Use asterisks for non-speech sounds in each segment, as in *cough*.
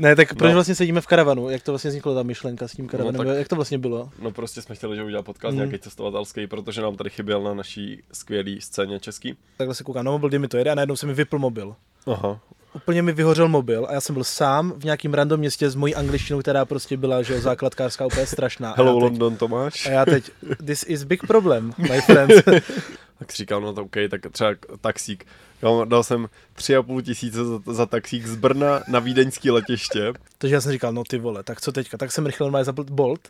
Ne, tak proč No. vlastně sedíme v karavanu? Jak to vlastně vzniklo ta myšlenka s tím karavanem? tak- Jak to vlastně bylo? No prostě jsme chtěli, že udělá podcast Mhm. nějaký cestovatelský, protože nám tady chyběl na naší skvělé scéně český. Takhle se koukám na mobil, kdy mi to jede a najednou se mi vypl mobil. Aha. Úplně mi vyhořel mobil a já jsem byl sám v nějakým random městě s mojí angličtinou, která prostě byla, že základkářská úplně strašná. Hello teď, London Tomáš. a já teď, this is big problem, my *laughs* friends. Tak si říkám, no to OK, tak třeba taxík. Jo, dal jsem tři a půl tisíce za, za taxík z Brna na vídeňský letiště. Takže já jsem říkal, no ty vole, tak co teďka? Tak jsem rychle normálně zapl Bolt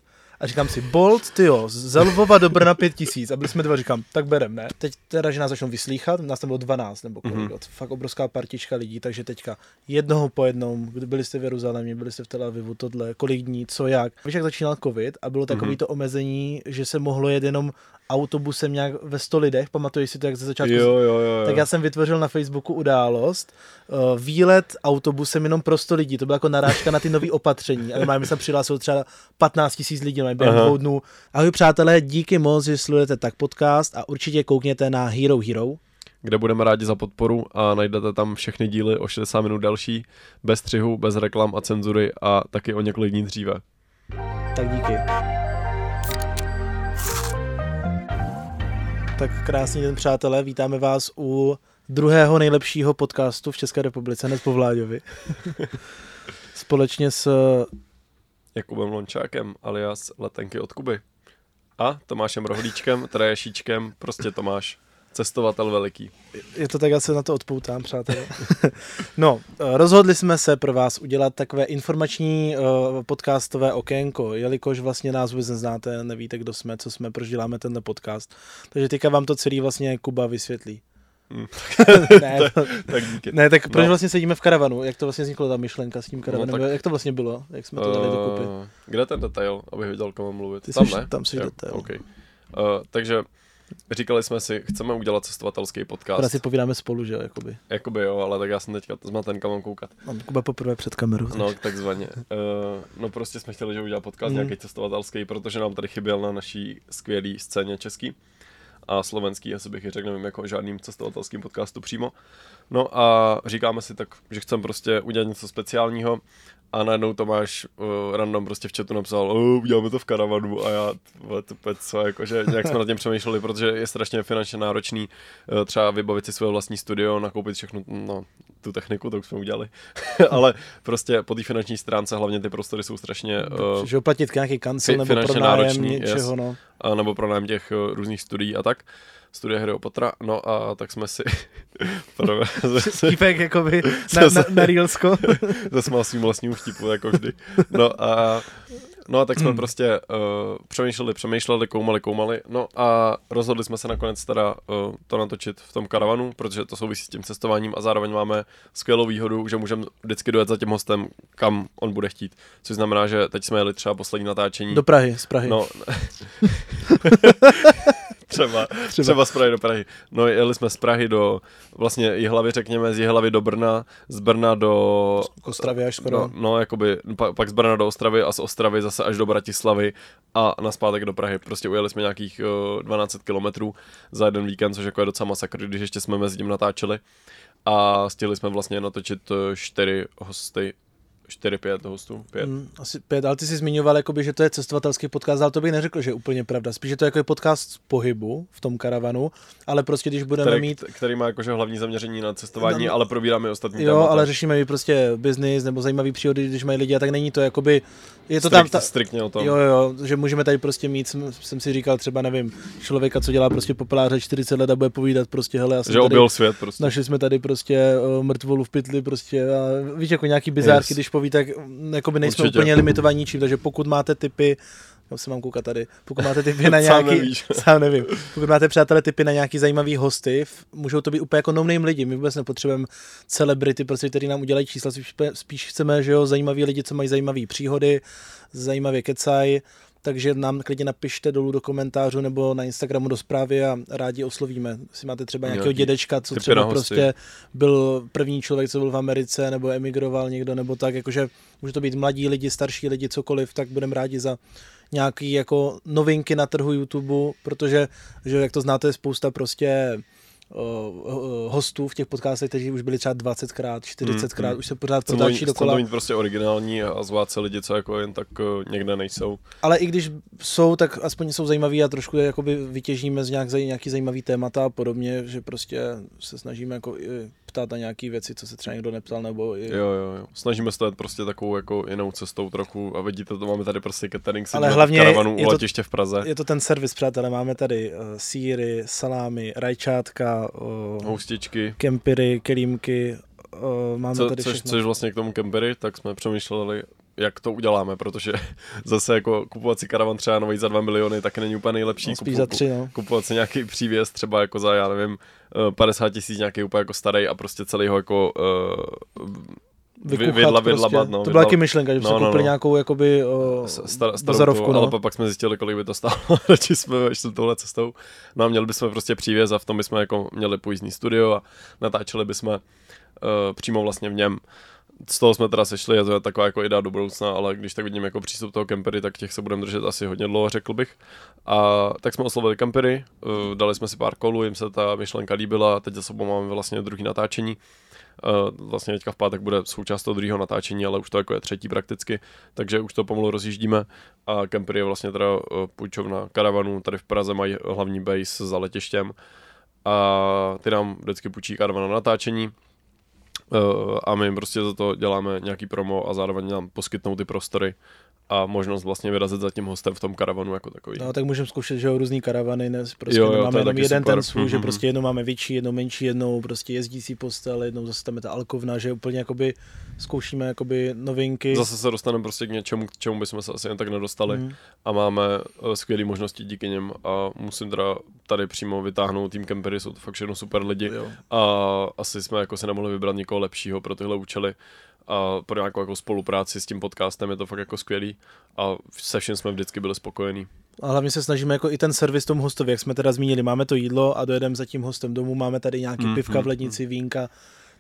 a říkám si, Bolt, ty jo, z Lvova do Brna pět tisíc. A byli jsme dva, říkám, tak berem, ne? Teď teda, že nás začnou vyslíchat, nás tam bylo 12 nebo kolik, Mhm. mm-hmm. fakt obrovská partička lidí, takže teďka jednoho po jednom, kdy byli jste v Jeruzalémě, byli jste v Tel Avivu, tohle, kolik dní, co jak. Víš, jak začínal covid a bylo takový Mhm. to omezení, že se mohlo jet jenom autobusem nějak ve 100 lidech, pamatuješ si to, jak ze začátku Jo, jo, jo. jo. tak já jsem vytvořil na Facebooku událost, uh, výlet autobusem jenom pro 100 lidí, to byla jako narážka na ty nové opatření. A normálně mi se přihlásilo třeba 15 tisíc lidí normálně během Aha. dvou dnů. Ahoj přátelé, díky moc, že sledujete tak podcast a určitě koukněte na Hero Hero. kde budeme rádi za podporu a najdete tam všechny díly o 60 minut další, bez střihu, bez reklam a cenzury a taky o několik dní dříve. Tak díky. Tak krásný den, přátelé, vítáme vás u druhého nejlepšího podcastu v České republice, hned po Vláďovi. *laughs* Společně s Jakubem Lončákem alias Letenky od Kuby. A Tomášem Rohlíčkem, teda prostě Tomáš, cestovatel veliký. Je to tak, já se na to odpoutám, přátelé. *laughs* no, eh, rozhodli jsme se pro vás udělat takové informační uh, podcastové okénko, jelikož vlastně nás vůbec neznáte, nevíte, kdo jsme, co jsme, proč děláme tenhle podcast. Takže teďka vám to celý vlastně Kuba vysvětlí. Hm. *laughs* *laughs* ne, to, Tak díky. ne, tak proč No. vlastně sedíme v karavanu? Jak to vlastně vzniklo ta myšlenka s tím karavanem? tak- No, Jak to vlastně bylo? Jak jsme to dali dokupy? Eh, kde ten detail, abych věděl, komu mluvit? Ty tam jsi- ne? tam jsi Jo, detail. Okay. Uh, takže říkali jsme si, chceme udělat cestovatelský podcast. Teda si povídáme spolu, že jo, jakoby. Jakoby jo, ale tak já jsem teďka zmaten, kam mám koukat. Mám Kuba poprvé před kamerou. No, takzvaně. Uh, no prostě jsme chtěli, že udělá podcast mm. nějaký cestovatelský, protože nám tady chyběl na naší skvělé scéně český a slovenský, asi bych i řekl, nevím, jako žádným cestovatelským podcastu přímo. No a říkáme si tak, že chceme prostě udělat něco speciálního a najednou Tomáš uh, random prostě v chatu napsal, oh, uděláme to v karavanu a já, to pět, co, jakože nějak jsme nad tím přemýšleli, protože je strašně finančně náročný uh, třeba vybavit si svoje vlastní studio, nakoupit všechno, no, tu techniku, to už jsme udělali, *laughs* ale prostě po té finanční stránce hlavně ty prostory jsou strašně, uh, že oplatit nějaký kancel nebo pronájem náročný, něčeho, yes. no. A nebo pronájem těch uh, různých studií a tak, studie Harryho Pottera, no a tak jsme si *laughs* *laughs* Týpek jakoby na, na, na Reelsko. *laughs* zasmál svým vlastním vtipu, jako vždy. No a, no a tak jsme prostě uh, přemýšleli, přemýšleli, koumali, koumali, no a rozhodli jsme se nakonec teda uh, to natočit v tom karavanu, protože to souvisí s tím cestováním a zároveň máme skvělou výhodu, že můžeme vždycky dojet za tím hostem, kam on bude chtít. Což znamená, že teď jsme jeli třeba poslední natáčení. Do Prahy, z Prahy. No, *laughs* *laughs* třeba, *laughs* třeba. třeba z Prahy do Prahy. No, jeli jsme z Prahy do, vlastně Jihlavy, řekněme, z Jihlavy do Brna, z Brna do... K Ostravě až skoro. No, no jakoby, pa, pak z Brna do Ostravy a z Ostravy zase až do Bratislavy a naspátek do Prahy. Prostě ujeli jsme nějakých uh, 12 kilometrů za jeden víkend, což jako je docela masakr, když ještě jsme mezi tím natáčeli. A stihli jsme vlastně natočit uh, čtyři hosty, 4-5 hostů, 5. Mm, asi pět, ale ty jsi zmiňoval, jakoby, že to je cestovatelský podcast, ale to bych neřekl, že je úplně pravda. Spíš, že to je jako podcast z pohybu v tom karavanu, ale prostě když budeme který, mít který má jakože hlavní zaměření na cestování, No, ale probíráme ostatní Jo, témata. ale řešíme i prostě biznis nebo zajímavý příhody, když mají lidi a tak není to jakoby, je to tam, Strikt, ta, striktně o tom. jo, jo, že můžeme tady prostě mít, jsem, jsem si říkal třeba, nevím, člověka, co dělá prostě populáře 40 let a bude povídat prostě, hele, já jsem že tady, svět prostě. Našli jsme tady prostě uh, mrtvolu v pytli prostě a víš, jako nějaký bizárky, yes. když poví, tak mm, jakoby nejsme Určitě. úplně limitovaní ničím, takže pokud máte typy, já se mám koukat tady, pokud máte typy *laughs* na Sám nějaký, nevíš. *laughs* sám nevím, pokud máte přátelé typy na nějaký zajímavý hosty, můžou to být úplně jako no-name lidi, my vůbec nepotřebujeme celebrity, prostě, který nám udělají čísla, spíš, spíš chceme, že jo, zajímaví lidi, co mají zajímavé příhody, zajímavě kecají, takže nám klidně napište dolů do komentářů nebo na Instagramu do zprávy a rádi oslovíme. Jestli máte třeba nějakého dědečka, co třeba prostě byl první člověk, co byl v Americe, nebo emigroval někdo, nebo tak, jakože může to být mladí lidi, starší lidi, cokoliv, tak budeme rádi za nějaký jako novinky na trhu YouTube, protože, že jak to znáte, je spousta prostě hostů v těch podcastech, kteří už byli třeba 20krát, 40krát, Hmm, už se pořád Chcem to, mít, chcem dokola. to mít prostě originální a zvát se lidi, co jako jen tak uh, někde nejsou. Ale i když jsou, tak aspoň jsou zajímaví a trošku je jakoby vytěžíme z nějak, nějaký zajímavý témata a podobně, že prostě se snažíme jako i ptát na nějaké věci, co se třeba někdo neptal, nebo i... Jo, jo, jo. Snažíme se prostě takovou jako jinou cestou trochu a vidíte, to máme tady prostě catering Ale hlavně karavanu u to- letiště v Praze. Je to ten servis, přátelé, máme tady uh, síry, salámy, rajčátka, uh, Houstičky. kempiry, kelímky, uh, máme Co, tady což, všechno. což vlastně k tomu campery, tak jsme přemýšleli, jak to uděláme, protože *laughs* zase jako kupovat si karavan třeba nový za 2 miliony taky není úplně nejlepší. no, spíš za tři, no. kupovat si nějaký přívěs třeba jako za, já nevím, eh, 50 tisíc nějaký úplně jako starý a prostě celý ho jako uh, Vykuchat vidla, prostě. vidlabat, no, to byla taky myšlenka, že no, jsme no, koupili no. nějakou jakoby uh, star, tu, no. ale pa- pak jsme zjistili, kolik by to stálo, *laughs* radši jsme šli touhle cestou. No a měli bychom prostě přívěz a v tom bychom jako měli pojízdní studio a natáčeli bychom uh, přímo vlastně v něm. Z toho jsme teda sešli, je to taková jako idea do budoucna, ale když tak vidím jako přístup toho campery, tak těch se budeme držet asi hodně dlouho, řekl bych. A tak jsme oslovili campery, uh, dali jsme si pár kolů, jim se ta myšlenka líbila, teď za sebou máme vlastně druhý natáčení. Uh, vlastně teďka v pátek bude součást toho druhého natáčení, ale už to jako je třetí prakticky, takže už to pomalu rozjíždíme a Camper je vlastně teda uh, půjčovna karavanů, tady v Praze mají hlavní base za letištěm a ty nám vždycky půjčí karavan na natáčení a my prostě za to děláme nějaký promo a zároveň nám poskytnou ty prostory a možnost vlastně vyrazit za tím hostem v tom karavanu jako takový. No, tak můžeme zkoušet, že jo, různý karavany, ne, prostě Jo, jo, je jenom jeden super. ten svůj, že Mhm. prostě jednou máme větší, jednou menší, jednou prostě jezdící postel, jednou zase tam je ta alkovna, že úplně jakoby zkoušíme jakoby novinky. Zase se dostaneme prostě k něčemu, k čemu bychom se asi jen tak nedostali. Mhm. a máme eh, skvělé možnosti díky něm a musím teda tady přímo vytáhnout tým Campery, jsou to fakt všechno super lidi Jo. a asi jsme jako se nemohli vybrat někoho lepšího pro tyhle účely a pro nějakou jako spolupráci s tím podcastem je to fakt jako skvělý a se všem jsme vždycky byli spokojení. A hlavně se snažíme jako i ten servis tomu hostovi, jak jsme teda zmínili, máme to jídlo a dojedeme za tím hostem domů, máme tady nějaký Mm, pivka mm, v lednici, vínka,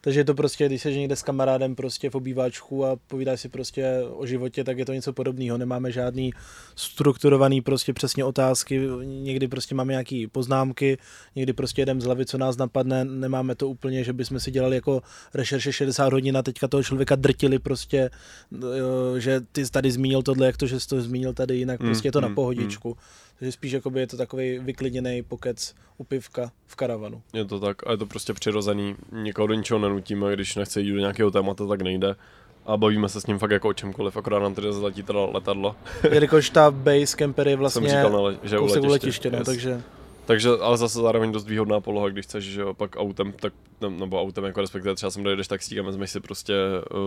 takže je to prostě, když jsi někde s kamarádem prostě v obýváčku a povídáš si prostě o životě, tak je to něco podobného. Nemáme žádný strukturovaný prostě přesně otázky, někdy prostě máme nějaký poznámky, někdy prostě jedem z hlavy, co nás napadne, nemáme to úplně, že bychom si dělali jako rešerše 60 hodin a teďka toho člověka drtili prostě, eh, že ty jsi tady zmínil tohle, jak to, že jsi to zmínil tady jinak, Mm, prostě je to na mm, pohodičku. Takže spíš jakoby je to takový vyklidněný pokec u pivka v karavanu. Je to tak a je to prostě přirozený, nikoho do ničeho nenutíme, když nechce jít do nějakého tématu, tak nejde. A bavíme se s ním fakt jako o čemkoliv, akorát nám tady zaletí teda letadlo. *laughs* Jelikož ta base camper je Jsem vlastně říkal, na le- že u letiště. u letiště, no, yes. takže Takže, ale zase zároveň dost výhodná poloha, když chceš, že jo, pak autem, tak, ne- nebo autem, jako respektive třeba sem dojedeš taxíkem, vezmeš si prostě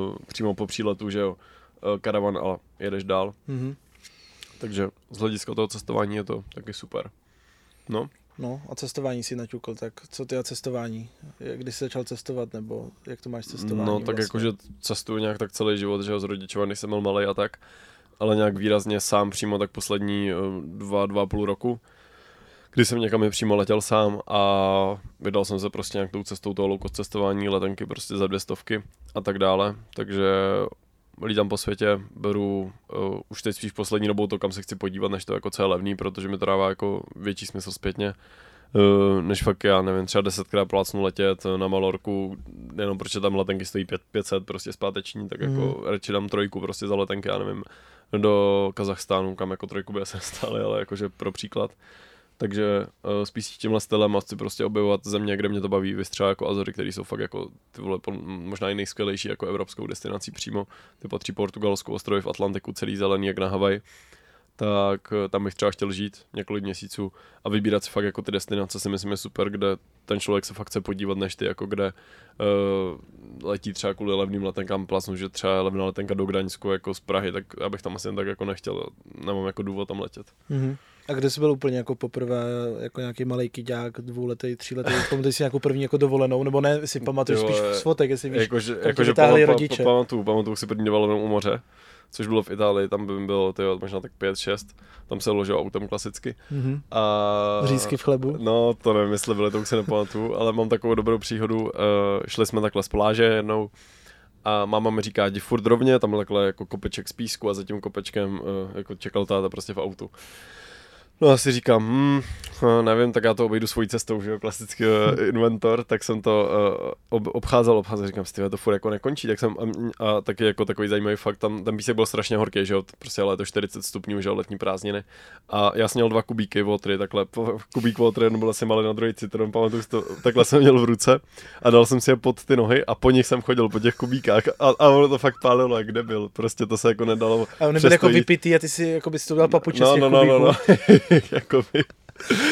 uh, přímo po příletu, že jo, uh, karavan a jedeš dál. mhm. Takže z hlediska toho cestování je to taky super. No, No a cestování si naťukl, tak co ty a cestování? Kdy jsi začal cestovat, nebo jak to máš cestování no tak vlastně? jakože cestuju nějak tak celý život, že jo, s rodičema, když jsem byl malý a tak, ale nějak výrazně sám přímo tak poslední uh, dva, dva půl roku, kdy jsem někam i přímo letěl sám a vydal jsem se prostě nějak tou cestou toho low cestování, letenky prostě za dvě stovky a tak dále, takže lítám po světě, beru uh, už teď spíš poslední dobou to, kam se chci podívat, než to jako co je levný, protože mi to dává jako větší smysl zpětně, uh, než fakt já nevím, třeba desetkrát plácnu letět na Malorku, jenom protože tam letenky stojí pět- 500 prostě zpáteční, tak jako Mhm. radši dám trojku prostě za letenky, já nevím, do Kazachstánu, kam jako trojku by se *laughs* nestály, ale jakože pro příklad. Takže uh, spíš tímhle stylem a chci prostě objevovat země, kde mě to baví, víš třeba jako Azory, které jsou fakt jako ty vole, možná i nejskvělejší jako evropskou destinací přímo. Ty patří Portugalsku, ostrovy v Atlantiku, celý zelený jak na Havaj. Tak eh, tam bych třeba chtěl žít několik měsíců a vybírat si fakt jako ty destinace si myslím je super, kde ten člověk se fakt chce podívat, než ty jako kde uh, letí třeba kvůli levným letenkám plasnu, že třeba levná letenka do Gdaňsku jako z Prahy, tak já bych tam asi jen tak jako nechtěl, nemám jako důvod tam letět. Mhm. A kde jsi byl úplně jako poprvé, jako nějaký malý kyďák, dvouletý, tříletý, pamatuješ si nějakou první jako dovolenou, nebo ne, si pamatuješ spíš z fotek, jestli víš, Jakože, jakože vytáhli pama- pa- rodiče. pa- pamatuju, pamatuju si první dovolenou u moře, což bylo v Itálii, tam by bylo tyjo, možná tak 5-6, tam se ložil autem klasicky. Mhm. A... Řízky v chlebu. No, to nevím, jestli byly, to už se nepamatuju, ale mám takovou dobrou příhodu. Uh, šli jsme takhle z pláže jednou a máma mi říká, jdi furt rovně, tam takhle jako kopeček z písku a za tím kopečkem uh, jako čekal táta prostě v autu. No asi říkám, hmm, no, nevím, tak já to obejdu svojí cestou, že jo, klasický uh, inventor, tak jsem to uh, ob, obcházel, obcházel, říkám, styhle, to furt jako nekončí, tak jsem, a, a taky jako takový zajímavý fakt, tam ten písek byl strašně horký, že jo, prostě ale je to 40 stupňů, že jo, letní prázdniny. A já jsem měl dva kubíky votry, takhle, kubík votry, byl asi malý na druhý citron, pamatuju to, takhle jsem měl v ruce. A dal jsem si je pod ty nohy a po nich jsem chodil, po těch kubíkách. A, a ono to fakt pálilo, jak debil, prostě to se jako nedalo. A on byl jako vypitý a ty si jako bys to dal papuče no, no, no, no, no, *laughs* *laughs* Jakoby.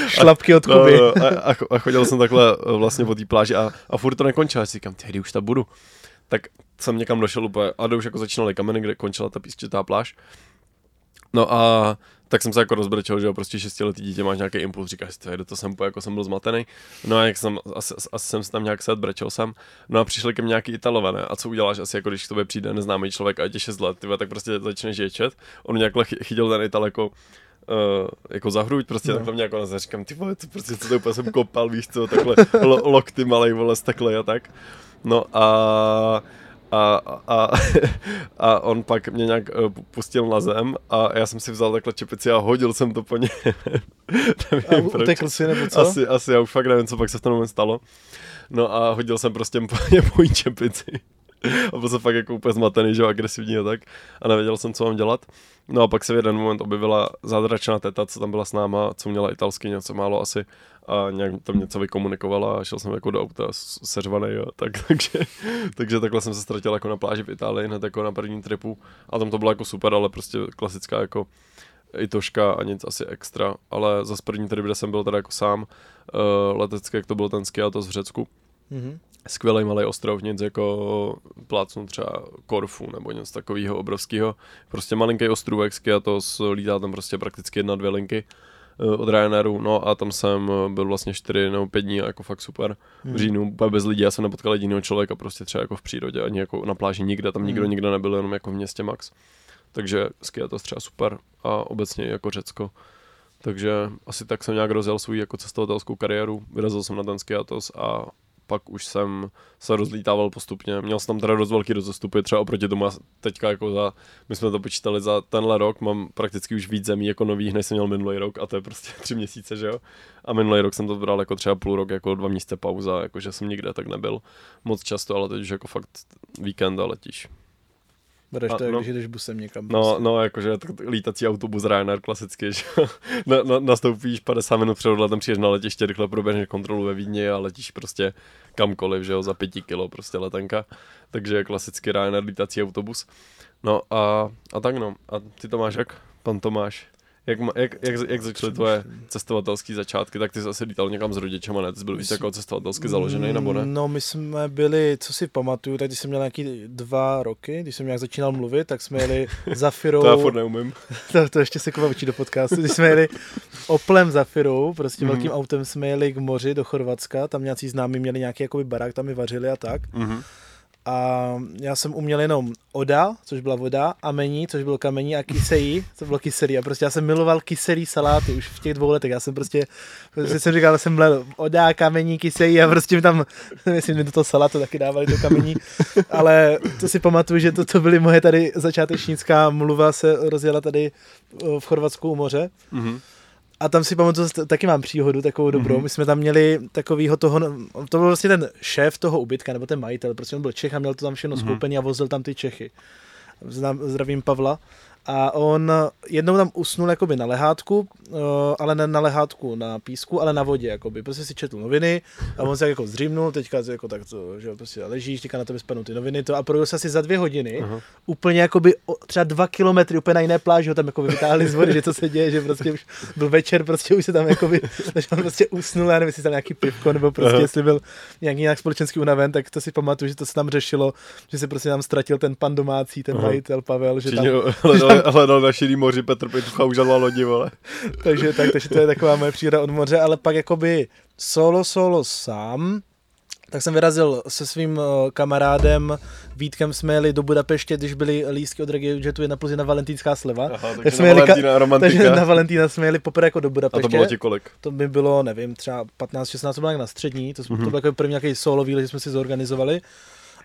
Šlapky od Kuby. No, no, a, a, chodil jsem takhle eh, vlastně po té pláži a, a furt to nekončilo. Já si říkám, ty už tam budu. Tak jsem někam došel úplně, a už jako začínaly kameny, kde končila ta písčitá pláž. No a tak jsem se jako rozbrečel, že jo, prostě šestiletý dítě máš nějaký impuls, říkáš si, to jsem po, jako jsem byl zmatený. No a jak jsem, asi, asi jsem se tam nějak set, brečel jsem. No a přišli ke mně nějaký italované. A co uděláš asi, jako když k tobě přijde neznámý člověk a je 6 let, tyhle, tak prostě začneš ječet. On nějak chytil ten Ital jako uh, jako za hruď, prostě no. takhle mě jako nazve, říkám, ty vole, to prostě co to úplně jsem kopal, víš co, takhle lo, lokty malej, vole, takhle a tak. No a a, a, *laughs* a on pak mě nějak uh, pustil na zem a já jsem si vzal takhle čepici a hodil jsem to po ně. *laughs* nevím, a utekl si nebo co? Asi, asi, já už fakt nevím, co pak se v tom stalo. No a hodil jsem prostě po ně mojí čepici. *laughs* a byl jsem fakt jako úplně zmatený, že agresivní a tak. A nevěděl jsem, co mám dělat. No a pak se v jeden moment objevila zázračná teta, co tam byla s náma, co měla italsky něco málo asi a nějak tam něco vykomunikovala a šel jsem jako do auta seřvaný a tak, *laughs* takže, takže takhle jsem se ztratil jako na pláži v Itálii hned jako na prvním tripu a tam to bylo jako super, ale prostě klasická jako i toška a nic asi extra, ale za první trip, kde jsem byl teda jako sám, uh, letecké, jak to byl ten Skiatos v Řecku, mm-hmm skvělý malý ostrov, nic jako plácnu třeba Korfu nebo něco takového obrovského. Prostě malinký ostrůvek Skiatos, lítá tam prostě prakticky jedna, dvě linky eh, od Ryanairu, no a tam jsem byl vlastně čtyři nebo pět dní jako fakt super. Hmm. V říjnu úplně bez lidí, já jsem nepotkal jediného člověka prostě třeba jako v přírodě, ani jako na pláži nikde, tam nikdo hmm. nikdo nebyl, jenom jako v městě Max. Takže Skiatos třeba super a obecně jako Řecko. Takže asi tak jsem nějak rozjel svou jako cestovatelskou kariéru, vyrazil jsem na ten Skiatos a pak už jsem se rozlítával postupně. Měl jsem tam teda dost velký rozestupy, třeba oproti tomu teďka jako za, my jsme to počítali za tenhle rok, mám prakticky už víc zemí jako nových, než jsem měl minulý rok a to je prostě *laughs* tři měsíce, že jo. A minulý rok jsem to bral jako třeba půl rok, jako dva měsíce pauza, jakože jsem nikde tak nebyl moc často, ale teď už jako fakt víkend a letíš. Bereš to, no, když jdeš busem někam. No, prostě. no, jakože tak lítací autobus Ryanair klasicky, že na, na, nastoupíš 50 minut před odletem, přijdeš na letiště, rychle proběhneš kontrolu ve Vídni a letíš prostě kamkoliv, že jo, za pěti kilo prostě letenka. Takže klasicky Ryanair lítací autobus. No a, a tak no. A ty to máš jak, pan Tomáš? Jak, jak, jak, jak začaly tvoje cestovatelské začátky, tak ty jsi asi lítal někam s rodičem, ne? Ty jsi byl víc jako cestovatelsky založený, nebo ne? No, my jsme byli, co si pamatuju, tak když jsem měl nějaký dva roky, když jsem nějak začínal mluvit, tak jsme jeli *laughs* za Firou. to já furt neumím. *laughs* to, to ještě se kova do podcastu. Když jsme jeli Oplem za Firou, prostě mm-hmm. velkým autem jsme jeli k moři do Chorvatska, tam nějací známí měli nějaký jakoby barák, tam mi vařili a tak. Mm-hmm a já jsem uměl jenom oda, což byla voda, amení, což bylo kamení a kysejí, co bylo kyselý. A prostě já jsem miloval kyselý saláty už v těch dvou letech. Já jsem prostě, prostě jsem říkal, že jsem mlel oda, kamení, kysejí a prostě tam, myslím, do toho salátu taky dávali do kamení. Ale to si pamatuju, že to, to byly moje tady začátečnická mluva se rozjela tady v Chorvatsku u moře. Mm-hmm. A tam si pamatuju, taky mám příhodu takovou dobrou. Mm-hmm. My jsme tam měli takovýho toho, to byl vlastně ten šéf toho ubytka, nebo ten majitel, prostě on byl Čech a měl to tam všechno mm-hmm. skoupený a vozil tam ty Čechy. Zdravím Pavla a on jednou tam usnul jakoby na lehátku, uh, ale ne na lehátku na písku, ale na vodě, jakoby. Prostě si četl noviny a on se jako zřímnul, teďka jako tak to, že prostě ležíš, teďka na tebe spadnou ty noviny, to a projel se asi za dvě hodiny, uh-huh. úplně jakoby třeba dva kilometry úplně na jiné pláži ho tam jako vytáhli z vody, že co se děje, že prostě už byl večer, prostě už se tam jakoby, takže on prostě usnul, já nevím, jestli tam nějaký pivko, nebo prostě uh-huh. jestli byl nějaký nějak společenský unaven, tak to si pamatuju, že to se tam řešilo, že se prostě tam ztratil ten pan domácí, ten majitel Pavel, že tam, *laughs* *laughs* hledal na širý moři Petr Pětucha už lodi, vole. *laughs* takže, tak, takže to je taková moje příroda od moře, ale pak jakoby solo, solo sám, tak jsem vyrazil se svým uh, kamarádem Vítkem, jsme jeli do Budapeště, když byly lístky od Regiojetu jedna plus jedna valentínská sleva. Aha, tak jsme na Valentína romantika. Takže na Valentína jsme jeli poprvé jako do Budapeště. A to bylo ti kolik? To by bylo, nevím, třeba 15-16, to bylo na střední, to, mm-hmm. to byl jako první nějaký solo výlet, že jsme si zorganizovali.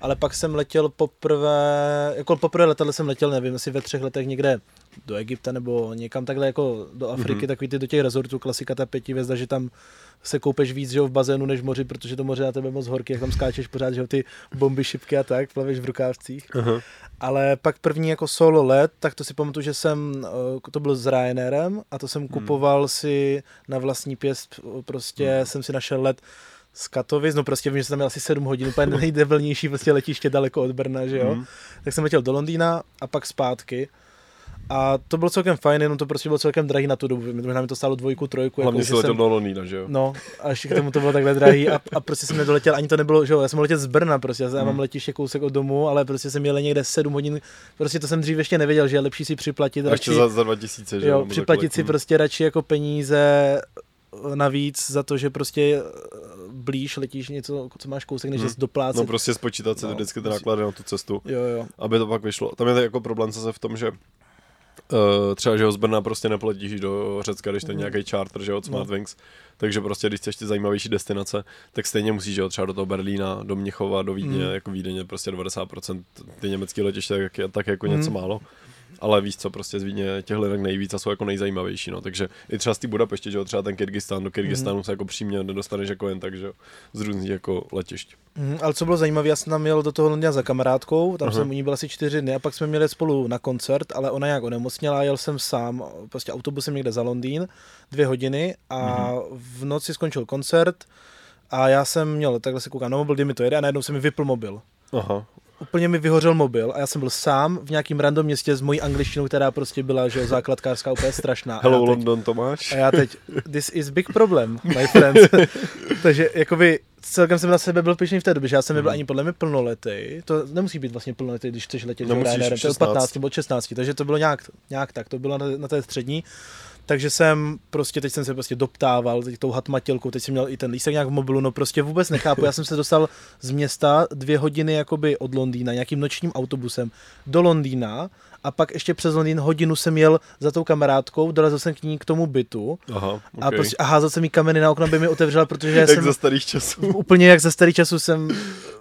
Ale pak jsem letěl poprvé, jako poprvé letadle jsem letěl, nevím, asi ve třech letech někde do Egypta nebo někam takhle jako do Afriky, mm-hmm. takový ty do těch rezortů, klasika ta pěti vězda, že tam se koupeš víc že jo, v bazénu než v moři, protože to moře na tebe moc horký, jak tam skáčeš pořád, že jo, ty bomby šipky a tak, plaveš v rukávcích. Uh-huh. Ale pak první jako solo let, tak to si pamatuju, že jsem, eh, to byl s Ryanairem a to jsem hmm. kupoval si na vlastní pěst, prostě hmm. jsem si našel let z Katovic, no prostě vím, že jsem tam měl asi 7 hodin, úplně nejdebilnější prostě letiště daleko od Brna, že jo. Mm. Tak jsem letěl do Londýna a pak zpátky. A to bylo celkem fajn, jenom to prostě bylo celkem drahý na tu dobu. Možná mi to stálo dvojku, trojku. Hlavně jako, si letěl jsem... do Londýna, že jo? No, a ještě k tomu to bylo takhle drahý a, a prostě jsem nedoletěl, ani to nebylo, že jo, já jsem letěl z Brna prostě, já, hmm. mám letiště kousek od domu, ale prostě jsem měl někde 7 hodin, prostě to jsem dřív ještě nevěděl, že je lepší si připlatit. A radši, ještě za, za 2000, že jo? připlatit si hmm. prostě radši jako peníze navíc za to, že prostě blíž letíš něco, co máš kousek, než hmm. doplácet. No prostě spočítat si no, vždycky ty náklady na tu cestu, jo, jo. aby to pak vyšlo. Tam je to jako problém zase v tom, že Uh, třeba, že ho z Brna prostě nepletíš do Řecka, když to je mhm. nějaký charter, že od Smartwings. No. Takže prostě, když chceš ty zajímavější destinace, tak stejně musíš, že třeba do toho Berlína, do Mnichova, do Vídně, mm. jako Vídeň prostě 90% ty německé letiště, tak, tak jako mm. něco málo ale víš co, prostě z Vídně těch linek nejvíc a jsou jako nejzajímavější, no. Takže i třeba z té Budapešti, že jo, třeba ten Kyrgyzstan, do Kyrgyzstánu mm. se jako přímě nedostaneš jako jen tak, že jo, z různých jako letišť. Mm, ale co bylo zajímavé, já jsem tam měl do toho Londýna za kamarádkou, tam uh-huh. jsem u ní byl asi čtyři dny a pak jsme měli spolu na koncert, ale ona nějak onemocněla, jel jsem sám, prostě autobusem někde za Londýn, dvě hodiny a uh-huh. v noci skončil koncert a já jsem měl, takhle se koukám na mobil, kdy mi to jede a najednou se mi vypl mobil. Aha úplně mi vyhořel mobil a já jsem byl sám v nějakým random městě s mojí angličtinou, která prostě byla, že základkářská úplně strašná. Hello teď, London, Tomáš. A já teď, this is big problem, my friends. *laughs* Takže jakoby celkem jsem na sebe byl pišný v té době, že já jsem nebyl mm. ani podle mě plnoletý. To nemusí být vlastně plnoletý, když chceš letět Ryanairem, to je 15 nebo 16, takže to bylo nějak, nějak tak, to bylo na, na té střední. Takže jsem prostě, teď jsem se prostě doptával teď tou hatmatilkou, teď jsem měl i ten lístek nějak v mobilu, no prostě vůbec nechápu. Já jsem se dostal z města dvě hodiny jakoby od Londýna nějakým nočním autobusem do Londýna a pak ještě přes Londýn hodinu jsem jel za tou kamarádkou, dolezl jsem k ní k tomu bytu Aha, okay. a, prostě, a házel jsem jí kameny na okno, aby mi otevřela, protože já jak jsem... za starých časů. Úplně jak za starých časů jsem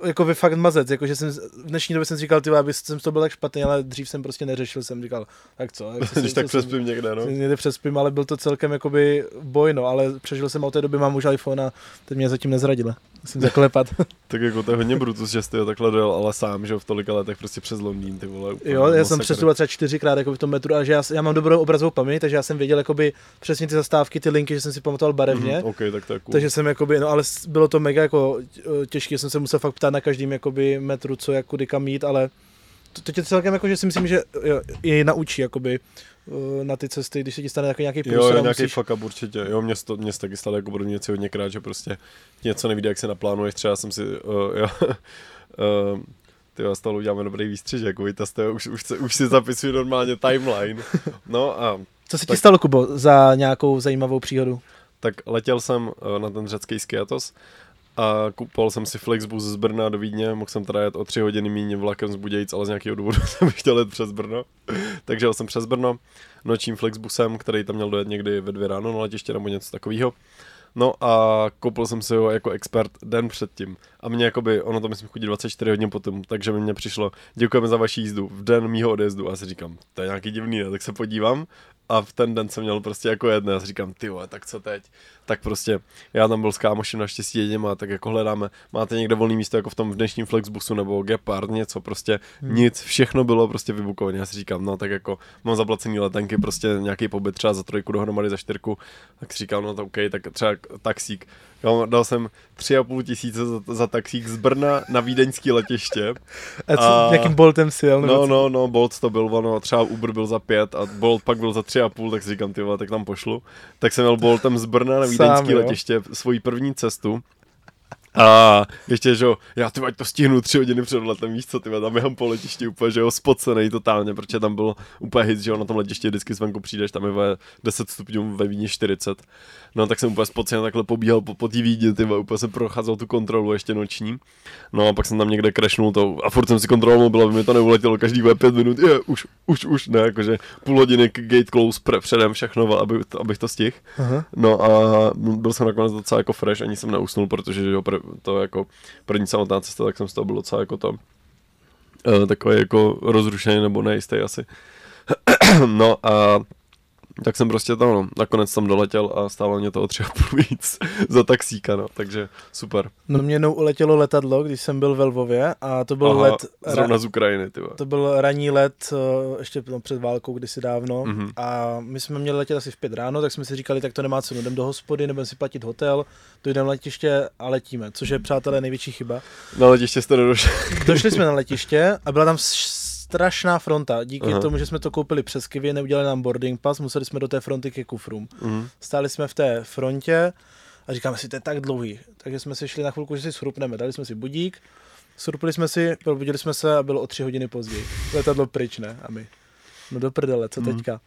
jako by fakt mazec, jakože jsem v dnešní době jsem si říkal, ty, aby jsem to byl tak špatný, ale dřív jsem prostě neřešil, jsem říkal, tak co. Jak *laughs* Když tak přespím jsem, někde, no. Někde přespím, ale byl to celkem jakoby boj, no, ale přežil jsem od té doby, mám už iPhone a teď mě zatím nezradila. Musím zaklepat. *laughs* tak jako to je hodně brutus, že jsi takhle dojel, ale sám, že v tolika letech prostě přes Londýn, ty vole. Jo, já jsem přestudoval třeba čtyřikrát jako v tom metru a že já, já mám dobrou obrazovou paměť, takže já jsem věděl jakoby přesně ty zastávky, ty linky, že jsem si pamatoval barevně. Mm, okay, tak to je cool. Takže jsem jakoby, no ale bylo to mega jako těžké, jsem se musel fakt ptát na každým jakoby metru, co jak kudy kam jít, ale to, to tě celkem jako, že si myslím, že je naučí jakoby Eh, na ty cesty, když se ti stane jako nějaký plus. Jo, jo nějaký musíš... fuck up určitě. Jo, mě, to, mě se taky stalo jako podobně něco hodněkrát, že prostě něco nevíde, jak se naplánuješ. Třeba jsem si, uh, jo, uh, *laughs* ty vás toho uděláme dobrý výstřiž, vy to už, už, se, už si zapisuju normálně timeline. No a... Co se ti tak, stalo, Kubo, za nějakou zajímavou příhodu? Tak letěl jsem uh, na ten řecký skiatos a kupoval jsem si Flexbus z Brna do Vídně, mohl jsem teda jet o tři hodiny méně vlakem z Budějic, ale z nějakého důvodu *laughs* jsem chtěl jet přes Brno. Takže jel jsem přes Brno nočním Flexbusem, který tam měl dojet někdy ve dvě ráno na letiště nebo něco takového. No a koupil jsem si ho jako expert den předtím. A mě jakoby, ono to myslím chodí 24 hodin potom, takže mi mě přišlo, děkujeme za vaši jízdu v den mýho odjezdu. A si říkám, to je nějaký divný, ne? tak se podívám a v ten den jsem měl prostě jako jedné a říkám, ty tak co teď? Tak prostě já tam byl s kámošem naštěstí jedním a tak jako hledáme, máte někde volný místo jako v tom v dnešním Flexbusu nebo Gepard, něco prostě, hmm. nic, všechno bylo prostě vybukované. Já si říkám, no tak jako mám zaplacený letenky, prostě nějaký pobyt třeba za trojku dohromady za čtyřku, tak si říkám, no to OK, tak třeba taxík. Jo, dal jsem tři a půl tisíce za, za taxík z Brna na vídeňský letiště. A, co, a nějakým Boltem si jel? No, no, no, Bolt to byl, ono, třeba Uber byl za pět a Bolt pak byl za tři a půl, tak si říkám, ty vole, tak tam pošlu. Tak jsem měl Boltem z Brna na vídeňský letiště svoji první cestu a ještě, že jo, já ty to stihnu tři hodiny před letem, víš co, ty tam běhám po letišti úplně, že jo, spocený totálně, protože tam byl úplně hit, že jo, na tom letišti vždycky zvenku přijdeš, tam je ve 10 stupňů ve Víně 40. No tak jsem úplně spocený takhle pobíhal po, po té Vídě, ty úplně jsem procházel tu kontrolu ještě noční. No a pak jsem tam někde crashnul to a furt jsem si kontroloval mobil, aby mi to neuletělo každý 5 minut, je, už, už, už, ne, jakože půl hodiny gate close pre, předem všechno, aby, abych to stihl. No a byl jsem nakonec docela jako fresh, ani jsem neusnul, protože že jo, to jako první samotná cesta, tak jsem z toho byl docela jako to uh, takový jako rozrušený nebo nejistý asi. *clears throat* no a tak jsem prostě tam, no, nakonec tam doletěl a stálo mě to o tři a půl víc *laughs* za taxíka, no, takže super. No mě jednou uletělo letadlo, když jsem byl ve Lvově a to byl Aha, let... Zrovna z Ukrajiny, ty. To byl ranní let, eh, ještě no, před válkou kdysi dávno Mhm. a my jsme měli letět asi v pět ráno, tak jsme si říkali, tak to nemá cenu, jdem do hospody, nebudeme si platit hotel, dojdeme na letiště a letíme, což je, přátelé, největší chyba. Na letiště jste nedošli. Došli jsme *laughs* na letiště a byla tam strašná fronta. Díky Aha. Tomu, že jsme to koupili přes Kivy, neudělali nám boarding pass, museli jsme do té fronty ke kufrům. Mhm. Stáli jsme v té frontě a říkáme si, to je tak dlouhý. Takže jsme si šli na chvilku, že si shrupneme. Dali jsme si budík, shrupli jsme si, probudili jsme se a bylo o tři hodiny později. Letadlo pryč, ne? A my, no do prdele, co Mhm. teďka?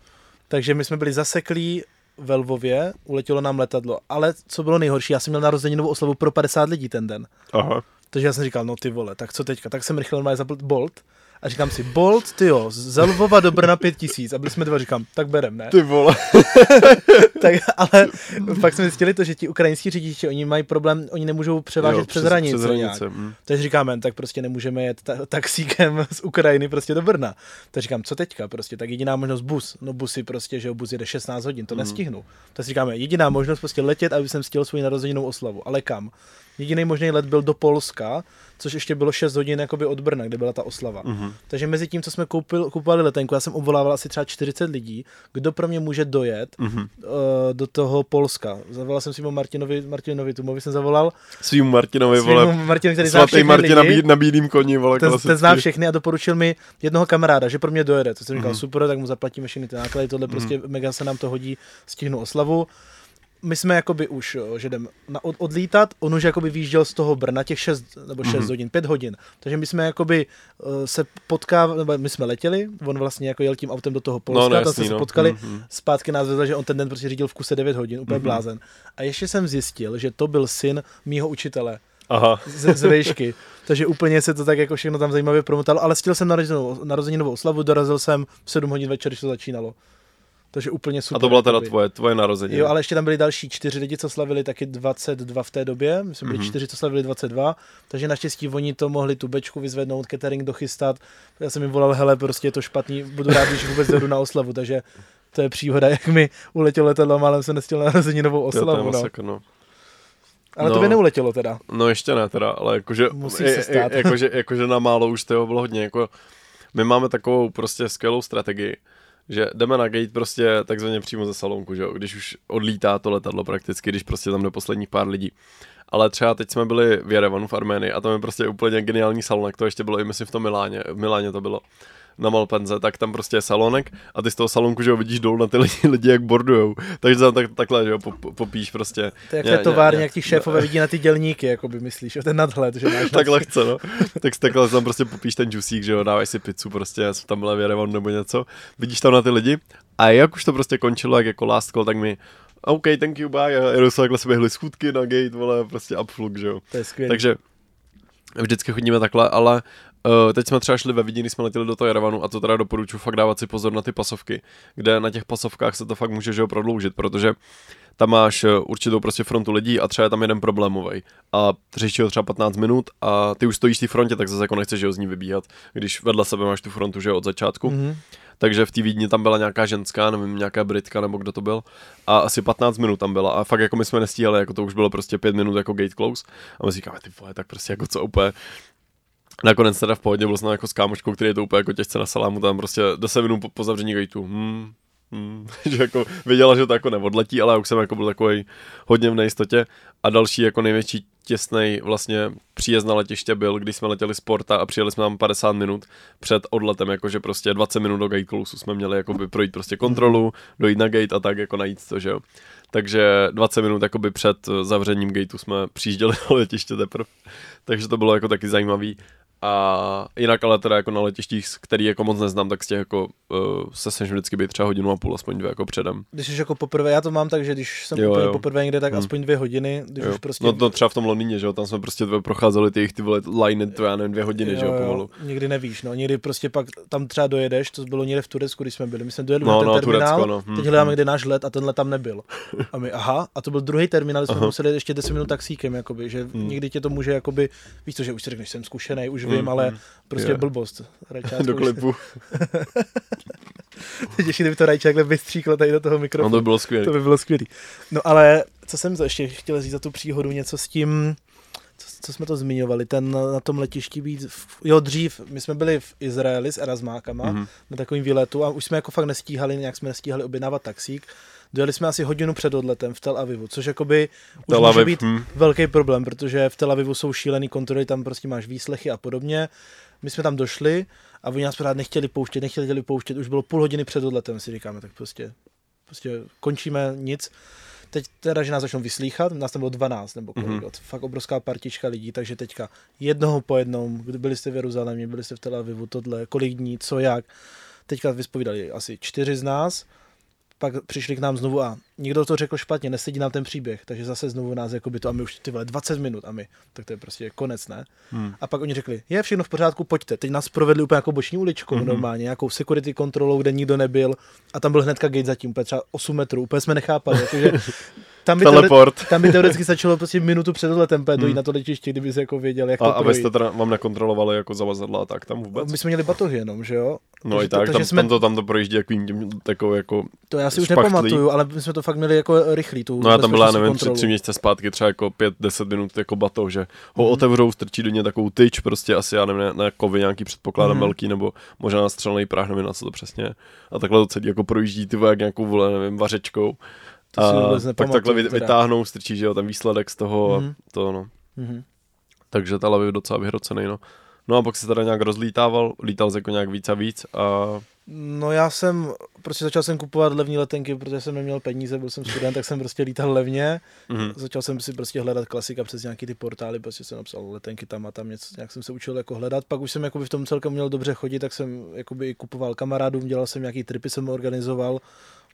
Takže my jsme byli zaseklí ve Lvově, uletělo nám letadlo. Ale co bylo nejhorší, já jsem měl narozeninovou oslavu pro 50 lidí ten den. Aha. Takže já jsem říkal, no ty vole, tak co teďka? Tak jsem rychle normálně zapl Bolt a říkám si, Bolt, ty jo, z Lvova do Brna 5000 a byli jsme dva, říkám, tak berem, ne? Ty vole. *laughs* tak, ale pak jsme zjistili to, že ti ukrajinští řidiči, oni mají problém, oni nemůžou převážet Jo, přes, hranice. Přes hranice. Mm. Takže říkáme, tak prostě nemůžeme jet ta- taxíkem z Ukrajiny prostě do Brna. Tak říkám, co teďka prostě, tak jediná možnost bus. No busy prostě, že jo, bus jede 16 hodin, to Mhm. nestihnu. Tak říkáme, jediná možnost prostě letět, aby jsem stihl svou narozeninou oslavu. Ale kam? Jediný možný let byl do Polska, což ještě bylo 6 hodin jakoby od Brna, kde byla ta oslava. Mhm. Takže mezi tím, co jsme koupil, kupovali letenku, já jsem obvolával asi třeba 40 lidí, kdo pro mě může dojet Mhm. uh, do toho Polska. Zavolal jsem si mu Martinovi, Martinovi Tumovi jsem zavolal. Svým Martinovi, Svýmu vole. Martinovi, který Svatý všechny Martin na, lidi. na bílým koni, vole, Ten, klasicky. ten zná všechny a doporučil mi jednoho kamaráda, že pro mě dojede. To jsem říkal, Mhm. super, tak mu zaplatíme všechny ty náklady, tohle prostě mega se nám to hodí, stihnu oslavu. My jsme jakoby už, že jdem na, od, odlítat, on už jakoby výjížděl z toho Brna těch 6 nebo 6 Mhm. hodin, 5 hodin. Takže my jsme jakoby uh, se potkávali, nebo my jsme letěli, on vlastně jako jel tím autem do toho Polska, No, no, tam jasný, jsme se no. potkali, Mhm. zpátky nás vezl, že on ten den prostě řídil v kuse 9 hodin, úplně Mhm. blázen. A ještě jsem zjistil, že to byl syn mýho učitele Aha. z, z vejšky. *laughs* Takže úplně se to tak jako všechno tam zajímavě promotalo, ale stihl jsem narozeninovou, narozeninovou oslavu, dorazil jsem v 7 hodin večer, když to začínalo. Takže úplně super. A to byla teda tvoje, tvoje narozeniny. Jo, ale ještě tam byli další čtyři lidi, co slavili taky 22 v té době. My jsme byli Mhm. čtyři, co slavili 22. Takže naštěstí oni to mohli tu bečku vyzvednout, catering dochystat. Já jsem jim volal, hele, prostě je to špatný, budu rád, když vůbec jdu na oslavu. Takže to je příhoda, jak mi uletělo letadlo, málem jsem nestihl na narozeninovou Jo, to je oslavu. No. no. Ale No. to by neuletělo teda. No ještě ne teda, ale jakože, Musí se stát. jakože, jakože na málo už toho bylo hodně, jako my máme takovou prostě skvělou strategii, že jdeme na gate prostě takzvaně přímo ze salonku, že jo, když už odlítá to letadlo prakticky, když prostě tam jde posledních pár lidí. Ale třeba teď jsme byli v Jerevanu v Arménii a tam je prostě úplně geniální salonek, to ještě bylo i myslím v tom Miláně, v Miláně to bylo na Malpenze, tak tam prostě je salonek a ty z toho salonku, že jo, vidíš dolů na ty lidi, lidi jak bordujou. Takže tam tak, takhle, že jo, pop, popíš prostě. To je jak továrně, ně- jak ti šéfové vidí na ty dělníky, jako by myslíš, jo, ten nadhled, že máš. tak lehce, no. Tak takhle tam prostě popíš ten džusík, že jo, dávaj si pizzu, prostě tam byla v Jerevanu nebo něco. Vidíš tam na ty lidi a jak už to prostě končilo, jak jako last call, tak mi OK, thank you, bye. A jenom se takhle se běhli schůdky na gate, vole, prostě upflug, že jo. To je skvělé. Takže vždycky chodíme takhle, ale uh, teď jsme třeba šli ve když jsme letěli do toho Jerevanu a to teda doporučuji fakt dávat si pozor na ty pasovky, kde na těch pasovkách se to fakt může že jo, prodloužit, protože tam máš eh, určitou prostě frontu lidí a třeba je tam jeden problémový a řešíš ho třeba 15 minut a ty už stojíš v té frontě, tak zase jako nechceš že jo, z ní vybíhat, když vedle sebe máš tu frontu, že jo, od začátku. Mhm. Takže v té Vídni tam byla nějaká ženská, nevím, nějaká Britka nebo kdo to byl. A asi 15 minut tam byla. A fakt jako my jsme nestíhali, jako to už bylo prostě 5 minut jako gate close. A my říkáme, ty vole, tak prostě jako co úplně. Nakonec teda v pohodě byl jsem jako s kámoškou, který je to úplně jako těžce na salámu, tam prostě 10 minut po, po zavření gateu. Hmm, Hmm, *laughs* že jako věděla, že to jako neodletí, ale já už jsem jako byl takový hodně v nejistotě. A další jako největší těsný vlastně příjezd na letiště byl, když jsme letěli z Porta a přijeli jsme tam 50 minut před odletem, jakože prostě 20 minut do gate closeu jsme měli jakoby projít prostě kontrolu, dojít na gate a tak jako najít to, že jo. Takže 20 minut jakoby před zavřením gateu jsme přijížděli *laughs* na letiště teprve. Takže to bylo jako taky zajímavý. A jinak ale teda jako na letištích, který jako moc neznám, tak z těch jako uh, se snažím vždycky být třeba hodinu a půl, aspoň dvě jako předem. Když jsi jako poprvé, já to mám tak, že když jsem Jo, jo, jo. poprvé někde, tak Hmm. aspoň dvě hodiny, když Jo. už prostě... No to třeba v tom Londýně, že jo, tam jsme prostě tvé procházeli ty jejich ty vole liney, to já nevím, dvě hodiny, že jo, pomalu. Někdy nevíš, no, někdy prostě pak tam třeba dojedeš, to bylo někde v Turecku, když jsme byli, my jsme dojeli No, na ten no, terminál, Turecko, no. Hm, teď hledáme, hm. kde náš let a tenhle tam nebyl. A my, aha, a to byl druhý terminál, jsme museli ještě 10 minut taxíkem, jakoby, že Hm. někdy tě to může, jakoby, víš to, že už si řekneš, jsem zkušený, už Hm, vím, ale hm. prostě Jo. blbost. Rajčátko Do klipu. *laughs* Teď ještě kdyby to Rajčák takhle vystříkl tady do toho No mikrofonu. to by bylo skvělé. To by bylo skvělé. No ale co jsem ještě chtěl říct za tu příhodu, něco s tím, co, jsme to zmiňovali, ten na tom letišti být, v, jo dřív, my jsme byli v Izraeli s Erasmákama Mhm. na takovým výletu a už jsme jako fakt nestíhali, nějak jsme nestíhali objednávat taxík. Dojeli jsme asi hodinu před odletem v Tel Avivu, což jakoby už Tel může Aviv, být hm. velký problém, protože v Tel Avivu jsou šílený kontroly, tam prostě máš výslechy a podobně. My jsme tam došli a oni nás pořád nechtěli pouštět, nechtěli pouštět, už bylo půl hodiny před odletem, si říkáme, tak prostě, prostě končíme nic. Teď teda, že nás začnou vyslýchat, nás tam bylo 12 nebo kolik, Mhm. mm-hmm. fakt obrovská partička lidí, takže teďka jednoho po jednom, kdy byli jste v Jeruzalémě, byli jste v Tel Avivu, tohle, kolik dní, co jak. Teďka vyspovídali asi čtyři z nás, pak přišli k nám znovu a někdo to řekl špatně, nesedí nám ten příběh, takže zase znovu nás jakoby to a my už ty vole 20 minut a my, tak to je prostě konec, ne? Hmm. A pak oni řekli, je všechno v pořádku, pojďte. Teď nás provedli úplně jako boční uličkou mm-hmm. normálně, nějakou security kontrolou, kde nikdo nebyl a tam byl hnedka gate zatím, úplně třeba 8 metrů, úplně jsme nechápali, jakože *laughs* tam by, teore- Teleport. tam by teoreticky *laughs* stačilo prostě minutu před úplně dojít Hmm. na to letiště, kdyby se jako věděl, jak A, to a vy jste teda vám nekontrolovali jako zavazadla a tak tam vůbec? My jsme měli batohy jenom, že jo? No takže i tak, takže tam, jsme- tam, to, tam to projíždí jakým tím, takovou jako, To já si už špachtlí. nepamatuju, ale my jsme to fakt měli jako rychlý, tu no já tam byla, nevím, tři, kontrolu. tři měsíce zpátky, třeba jako pět, deset minut jako bato, že ho Mhm. otevřou, strčí do něj takovou tyč, prostě asi, já nevím, na, kovy nějaký předpokládám Mhm. velký, nebo možná na střelný práh, nevím, na co to přesně. A takhle to celý jako projíždí ty jak nějakou, vole, nevím, vařečkou. To si vůbec pak nepamatuju takhle vy, teda. vytáhnou, strčí, že jo, ten výsledek z toho, Mhm. a to no. Mhm. Takže Tel Aviv docela vyhrocený, no. No a pak se teda nějak rozlítával, lítal se jako nějak víc a víc a No já jsem, prostě začal jsem kupovat levní letenky, protože jsem neměl peníze, byl jsem student, tak jsem prostě lítal levně. mhm. Začal jsem si prostě hledat klasika přes nějaký ty portály, prostě jsem napsal letenky tam a tam něco, nějak jsem se učil jako hledat. Pak už jsem jakoby v tom celkem měl dobře chodit, tak jsem jakoby i kupoval kamarádům, dělal jsem nějaký tripy, jsem organizoval.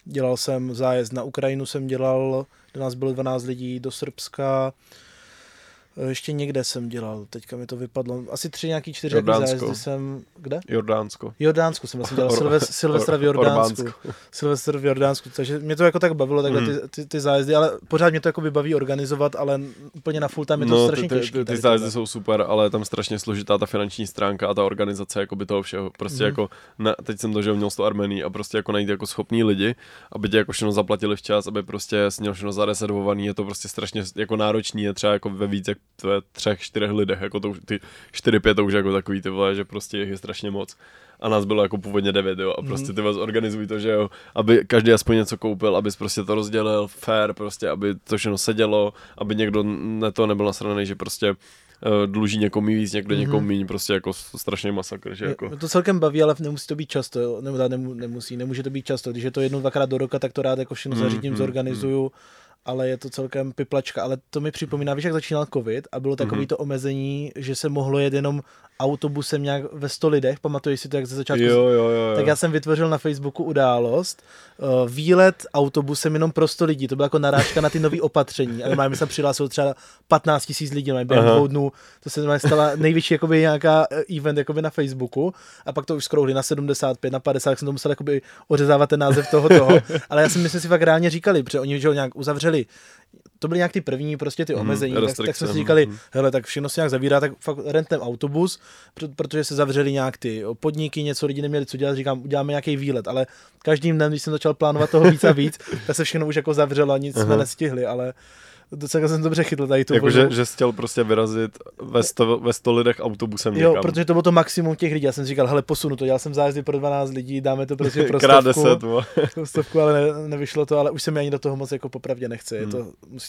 Dělal jsem zájezd na Ukrajinu, jsem dělal, do nás bylo 12 lidí, do Srbska, ještě někde jsem dělal, teďka mi to vypadlo, asi tři nějaký čtyři Jordánsko. zájezdy jsem, kde? Jordánsko. Jordánsku jsem vlastně *laughs* dělal, Or- Silvestra v Or- Jordánsku. Silvestr v Jordánsku, takže mě to jako tak bavilo, takhle ty, ty, ty zájezdy, ale pořád mě to jako baví organizovat, ale úplně na full time je to no, strašně ty, ty, těžké. ty, ty zájezdy jsou super, ale je tam strašně složitá ta finanční stránka a ta organizace jako by toho všeho. Prostě Mhm. jako, ne, teď jsem to, že měl to Armenii a prostě jako najít jako schopný lidi, aby tě jako všechno zaplatili včas, aby prostě jsi měl všechno zarezervovaný, je to prostě strašně jako náročný, je třeba jako ve víc jak ve třech, čtyřech lidech, jako to, už- ty čtyři, pět to už jako takový ty vole, že prostě jich je strašně moc. A nás bylo jako původně devět, jo, a prostě Mhm. ty vás organizují to, že jo, aby každý aspoň něco koupil, abys prostě to rozdělil fair, prostě, aby to všechno sedělo, aby někdo ne to nebyl nasraný, že prostě uh, dluží někomu víc, někdo Mhm. někomu míň, prostě jako strašně masakr, že jako. To celkem baví, ale nemusí to být často, jo. nebo nemusí, nemůže to být často. Když je to jednou, dvakrát do roka, tak to rád jako všechno zařídím, mm, zorganizuju, ale je to celkem piplačka. Ale to mi připomíná, víš, jak začínal covid a bylo takový Mhm. to omezení, že se mohlo jet jenom autobusem nějak ve 100 lidech, pamatuješ si to, jak ze začátku Jo, jo, jo, jo. Tak já jsem vytvořil na Facebooku událost, uh, výlet autobusem jenom pro 100 lidí, to byla jako narážka na ty nové opatření. A normálně se přihlásilo třeba 15 tisíc lidí, normálně během dvou dnů, to se normálně stala největší jakoby, nějaká eh, event jakoby na Facebooku. A pak to už skrouhli na 75, na 50, tak jsem to musel jakoby ořezávat ten název toho toho, ale já si myslím, si fakt reálně říkali, protože oni že ho nějak uzavřeli to byly nějak ty první prostě ty Mhm, omezení, tak, tak jsme si říkali, mhm. hele, tak všechno se nějak zavírá, tak fakt rentnem autobus, pr- protože se zavřeli nějak ty podniky, něco lidi neměli co dělat, říkám, uděláme nějaký výlet, ale každým dnem, když jsem začal plánovat toho víc a víc, *laughs* tak se všechno už jako zavřelo a nic jsme Aha. nestihli, ale docela jsem dobře chytl tady tu Jako, že, že jsi chtěl prostě vyrazit ve sto, ve sto lidech autobusem Jo, někam. protože to bylo to maximum těch lidí. Já jsem říkal, hele, posunu to, dělal jsem zájezdy pro 12 lidí, dáme to prostě *laughs* pro Krát stovku, deset, vole. pro stovku, ale ne, nevyšlo to, ale už se mi ani do toho moc jako popravdě nechce. Je, Hmm. to,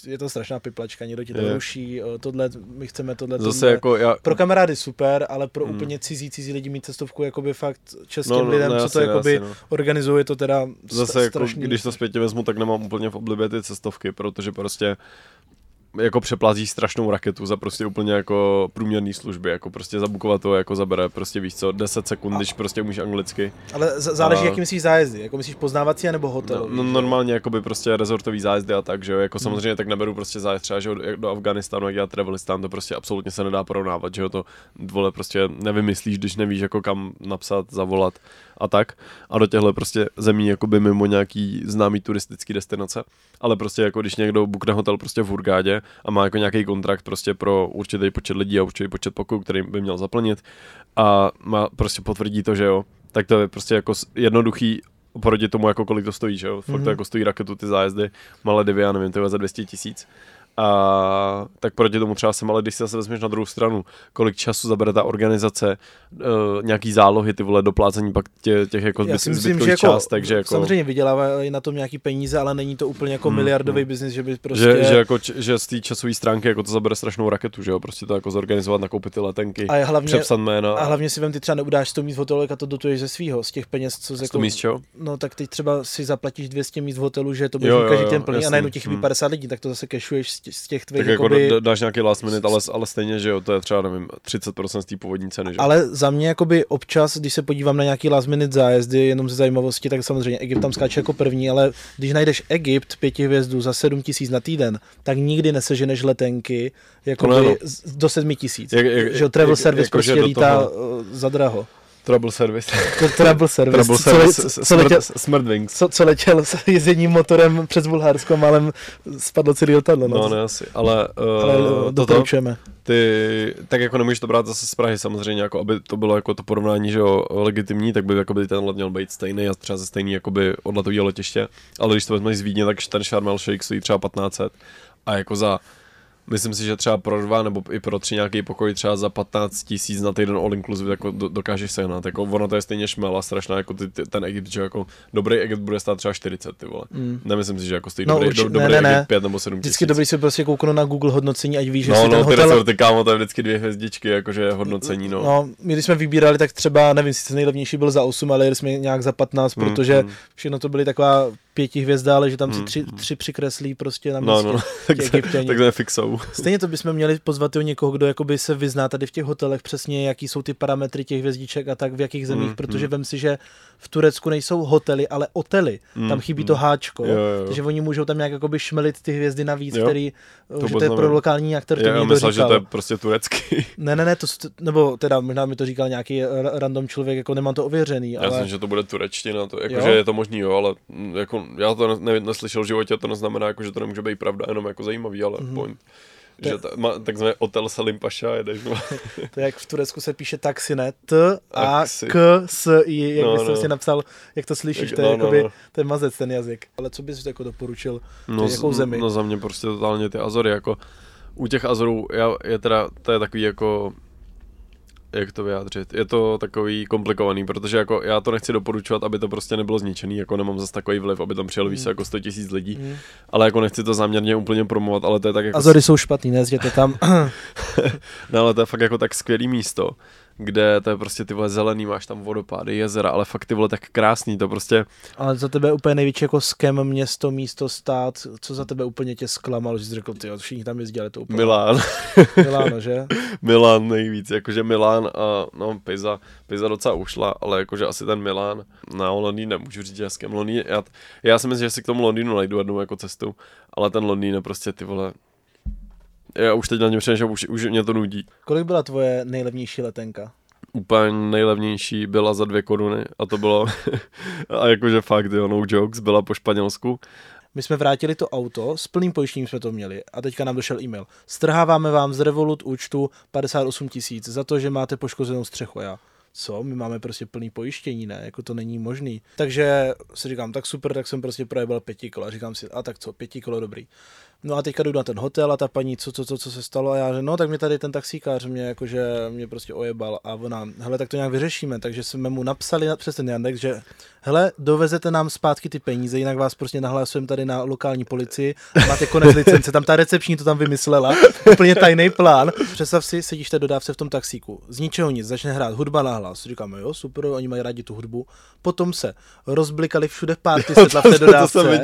je to strašná piplačka, někdo ti to Je. ruší, tohle, my chceme tohle, Zase tohle. jako já, Pro kamarády super, ale pro Hmm. úplně cizí, cizí lidi mít cestovku jakoby fakt českým no, no, lidem, no, co to jasně, jakoby no. organizuje, to teda Zase jako, strašný. když to zpětně vezmu, tak nemám úplně v oblibě ty cestovky, protože prostě jako přeplází strašnou raketu za prostě úplně jako průměrný služby, jako prostě zabukovat to jako zabere prostě víš co, 10 sekund, když prostě umíš anglicky. Ale z- záleží, A- jaký myslíš zájezdy, jako myslíš poznávací nebo hotel. No, no, normálně jako by prostě rezortový zájezdy a tak, že jo, jako samozřejmě tak neberu prostě zájezd třeba, že do Afganistánu, jak já Travelistán, to prostě absolutně se nedá porovnávat, že jo, to vole prostě nevymyslíš, když nevíš jako kam napsat, zavolat a tak. A do těchto prostě zemí jako by mimo nějaký známý turistický destinace, ale prostě jako když někdo bukne hotel prostě v Hurgádě a má jako nějaký kontrakt prostě pro určitý počet lidí a určitý počet pokojů, který by měl zaplnit a má prostě potvrdí to, že jo, tak to je prostě jako jednoduchý oproti tomu, jako kolik to stojí, že jo? Fakt Mhm. to jako stojí raketu ty zájezdy, Maledivy, já nevím, to je za 200 tisíc. A tak proti tomu třeba jsem, ale když si zase vezmeš na druhou stranu, kolik času zabere ta organizace, uh, nějaký zálohy, ty vole, doplácení pak tě, těch jako Já myslím, že zbytkových jako, část, takže jako... samozřejmě vydělávají na tom nějaký peníze, ale není to úplně jako Hmm, miliardový hmm. biznis, že by prostě... Že, že, jako, že z té časové stránky jako to zabere strašnou raketu, že jo, prostě to jako zorganizovat, nakoupit ty letenky, a hlavně, přepsat jména. a hlavně si vem, ty třeba neudáš 100 míst v hotelu, a to dotuješ ze svýho, z těch peněz, co z to míst, čeho? No tak teď třeba si zaplatíš 200 míst v hotelu, že to bude každý den plný a najednou těch Hmm. 50 lidí, tak to zase z tě- z těch tvých Tak jako jakoby, d- dáš nějaký last minute, ale, ale stejně, že jo, to je třeba, nevím, 30% z té původní ceny, že. Ale za mě jakoby občas, když se podívám na nějaký last minute zájezdy, jenom ze zajímavosti, tak samozřejmě Egypt tam skáče jako první, ale když najdeš Egypt pěti hvězdu za 7 tisíc na týden, tak nikdy neseženeš letenky jakoby no. z- do 7 tisíc. Jak- jak- Že jo, travel jak- service jako, že prostě lítá toho- uh, za draho. Trouble service. To travel *laughs* service, Trouble co, service, co, co, letěl, smrt, Smrdwings. co, co letěl s *laughs* jezením motorem přes Bulharsko, málem spadlo celý letadlo. No, No, ne asi, ale, uh, ale toto, doporučujeme. ty, tak jako nemůžeš to brát zase z Prahy samozřejmě, jako aby to bylo jako to porovnání, že jo, legitimní, tak by jakoby ten let měl být stejný a třeba ze stejný jakoby odletový letiště, ale když to vezmeš z Vídně, tak ten Sharm el Sheikh stojí třeba 1500 a jako za Myslím si, že třeba pro dva nebo i pro tři nějaký pokoj třeba za 15 tisíc na týden all inclusive jako do, dokážeš sehnat. Jako ono to je stejně šmela strašná, jako ty, ty, ten Egypt, že jako dobrý Egypt bude stát třeba 40, ty vole. Mm. Nemyslím si, že jako stojí No, dobrý, urči- do, dobrý ne, ne. Egypt 5 nebo 7 tisíc. Vždycky dobrý si prostě kouknout na Google hodnocení, ať víš, že No, si ten no, ty hotel... resorty, kámo, to je vždycky dvě hvězdičky, jakože hodnocení, no. No, my když jsme vybírali, tak třeba, nevím, sice nejlevnější byl za 8, ale jeli jsme nějak za 15, Hmm, protože hmm. všechno to byly taková pěti hvězda, ale že tam si Hmm, tři, hmm. tři přikreslí prostě na No, místě. no, no, *laughs* tak, se, tak to je fixou. Stejně to bychom měli pozvat jo někoho, kdo jakoby se vyzná tady v těch hotelech přesně, jaký jsou ty parametry těch hvězdiček a tak v jakých zemích, Mm, protože mm. vem si, že v Turecku nejsou hotely, ale otely. Mm, Tam chybí mm. to háčko, jo, jo. takže oni můžou tam nějak jakoby šmelit ty hvězdy navíc, Jo, který, to že to je pro lokální aktor, to Já, já myslel, že to je prostě turecký. *laughs* Ne, ne, ne, to, nebo teda možná mi to říkal nějaký ra- random člověk, jako nemám to ověřený, Já ale myslím, že to bude turečtina, to, jako, Jo? že je to možný, jo, ale mm, jako, já to ne, neslyšel v životě, to neznamená, jako, že to nemůže být pravda, jenom jako zajímavý, ale Mhm. mm-hmm. point. To je- Že ta, má, takzvané hotel Salim Paša, jedeš, no. *laughs* to je jak v Turecku se píše taxi, ne? T, A, Taxi. K, S, I, jak No, bys to no. vlastně napsal, jak to slyšíš, Jak- to je no, no, jakoby, no. ten mazec, ten jazyk. Ale co bys jako doporučil? No, z- jakou zemi? no za mě prostě totálně ty Azory, jako u těch Azorů já, je teda, to je takový jako jak to vyjádřit, je to takový komplikovaný, protože jako já to nechci doporučovat, aby to prostě nebylo zničený, jako nemám zase takový vliv, aby tam přijel víc Hmm. jako 100 tisíc lidí, Hmm. ale jako nechci to záměrně úplně promovat, ale to je tak jako Azory jsou špatný, nezděte tam. *laughs* No ale to je fakt jako tak skvělý místo, kde to je prostě ty vole zelený, máš tam vodopády, jezera, ale fakt ty vole tak krásný, to prostě, Ale za tebe úplně největší jako skem město, místo, stát, co za tebe úplně tě zklamalo, že jsi řekl, ty všichni tam jezdí, ale to úplně Milán, Miláno, že? *laughs* Milán nejvíc, jakože Milán a no Pisa, Pisa docela ušla, ale jakože asi ten Milán, na Londýn nemůžu říct hezkém Londýn, já, já si myslím, že si k tomu Londýnu najdu jednou jako cestu, ale ten Londýn je prostě ty vole, já už teď na něm přemýšlím, už, už mě to nudí. Kolik byla tvoje nejlevnější letenka? úplně nejlevnější byla za dvě koruny a to bylo, *laughs* a jakože fakt, jo, no jokes, byla po Španělsku. My jsme vrátili to auto, s plným pojištěním jsme to měli a teďka nám došel e-mail. Strháváme vám z Revolut účtu 58 tisíc za to, že máte poškozenou střechu. Já, co? My máme prostě plný pojištění, ne? Jako to není možný. Takže si říkám, tak super, tak jsem prostě projebal pěti kolo. A říkám si, a tak co, pěti kolo dobrý. No a teďka jdu na ten hotel a ta paní, co, co, co, co se stalo a já, že no, tak mě tady ten taxíkář mě jakože mě prostě ojebal a ona, hele, tak to nějak vyřešíme, takže jsme mu napsali na, přes ten Yandex, že hele, dovezete nám zpátky ty peníze, jinak vás prostě nahlásujeme tady na lokální policii, a máte konec licence, tam ta recepční to tam vymyslela, úplně tajný plán. Představ si, sedíš té dodávce v tom taxíku, z ničeho nic, začne hrát hudba na hlas, říkáme, jo, super, oni mají rádi tu hudbu. Potom se rozblikali všude party světla v té *laughs* dodávce,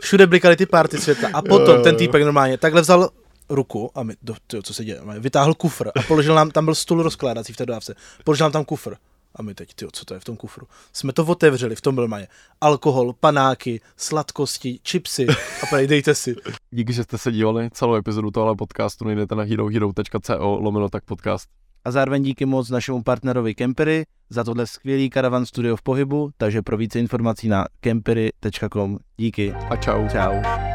všude blikaly ty party světla a potom Jo, ten týpek normálně takhle vzal ruku a my, do, tyjo, co se děje, vytáhl kufr a položil nám, tam byl stůl rozkládací v té dodávce, položil nám tam kufr. A my teď, tyjo, co to je v tom kufru? Jsme to otevřeli, v tom byl maje. Alkohol, panáky, sladkosti, chipsy a prej, dejte si. Díky, že jste se dívali celou epizodu tohle podcastu, najdete na herohero.co lomeno tak podcast. A zároveň díky moc našemu partnerovi Kempery za tohle skvělý karavan studio v pohybu, takže pro více informací na kempery.com. Díky. A čau. Čau.